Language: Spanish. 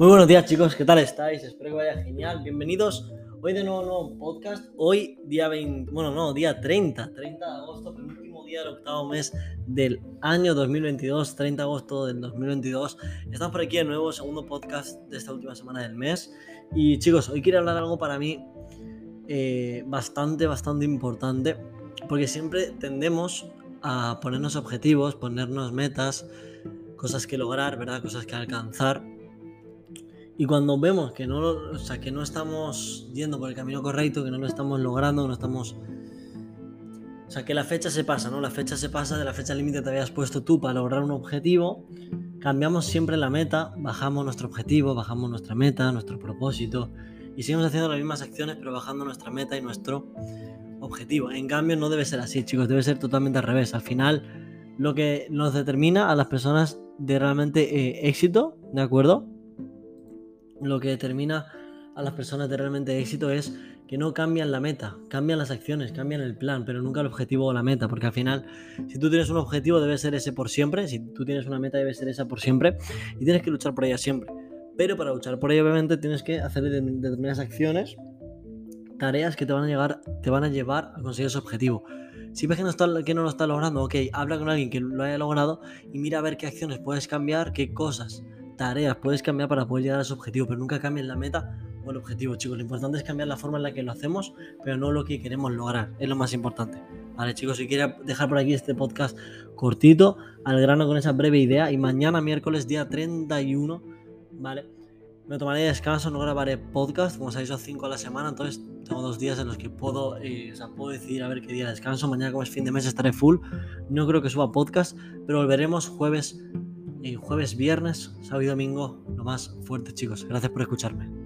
Muy buenos días chicos, ¿qué tal estáis? Espero que vaya genial. Bienvenidos hoy de nuevo a un nuevo podcast. Hoy día 20, bueno no, día 30, 30 de agosto, penúltimo día del octavo mes del año 2022, 30 de agosto del 2022. Estamos por aquí de nuevo, segundo podcast de esta última semana del mes. Y chicos, hoy quiero hablar algo para mí eh, bastante, bastante importante, porque siempre tendemos a ponernos objetivos, ponernos metas, cosas que lograr, ¿verdad? Cosas que alcanzar y cuando vemos que no, o sea, que no estamos yendo por el camino correcto, que no lo estamos logrando, que no estamos... O sea, que la fecha se pasa, ¿no? La fecha se pasa de la fecha límite que te habías puesto tú para lograr un objetivo. Cambiamos siempre la meta, bajamos nuestro objetivo, bajamos nuestra meta, nuestro propósito. Y seguimos haciendo las mismas acciones, pero bajando nuestra meta y nuestro objetivo. En cambio, no debe ser así, chicos. Debe ser totalmente al revés. Al final, lo que nos determina a las personas de realmente eh, éxito, ¿de acuerdo? Lo que determina a las personas de realmente éxito es que no cambian la meta, cambian las acciones, cambian el plan, pero nunca el objetivo o la meta, porque al final, si tú tienes un objetivo, debe ser ese por siempre, si tú tienes una meta, debe ser esa por siempre, y tienes que luchar por ella siempre. Pero para luchar por ella, obviamente, tienes que hacer determinadas acciones, tareas que te van a, llegar, te van a llevar a conseguir ese objetivo. Si ves que no, está, que no lo está logrando, ok, habla con alguien que lo haya logrado y mira a ver qué acciones puedes cambiar, qué cosas tareas puedes cambiar para poder llegar a ese objetivo, pero nunca cambies la meta o el objetivo, chicos. Lo importante es cambiar la forma en la que lo hacemos, pero no lo que queremos lograr. Es lo más importante. Vale, chicos, si quieres dejar por aquí este podcast cortito, al grano con esa breve idea, y mañana, miércoles, día 31, ¿vale? Me tomaré descanso, no grabaré podcast, como sabéis, son 5 a la semana, entonces tengo dos días en los que puedo, eh, puedo decidir a ver qué día descanso. Mañana, como es fin de mes, estaré full. No creo que suba podcast, pero volveremos jueves jueves, viernes, sábado y domingo, lo más fuerte, chicos. Gracias por escucharme.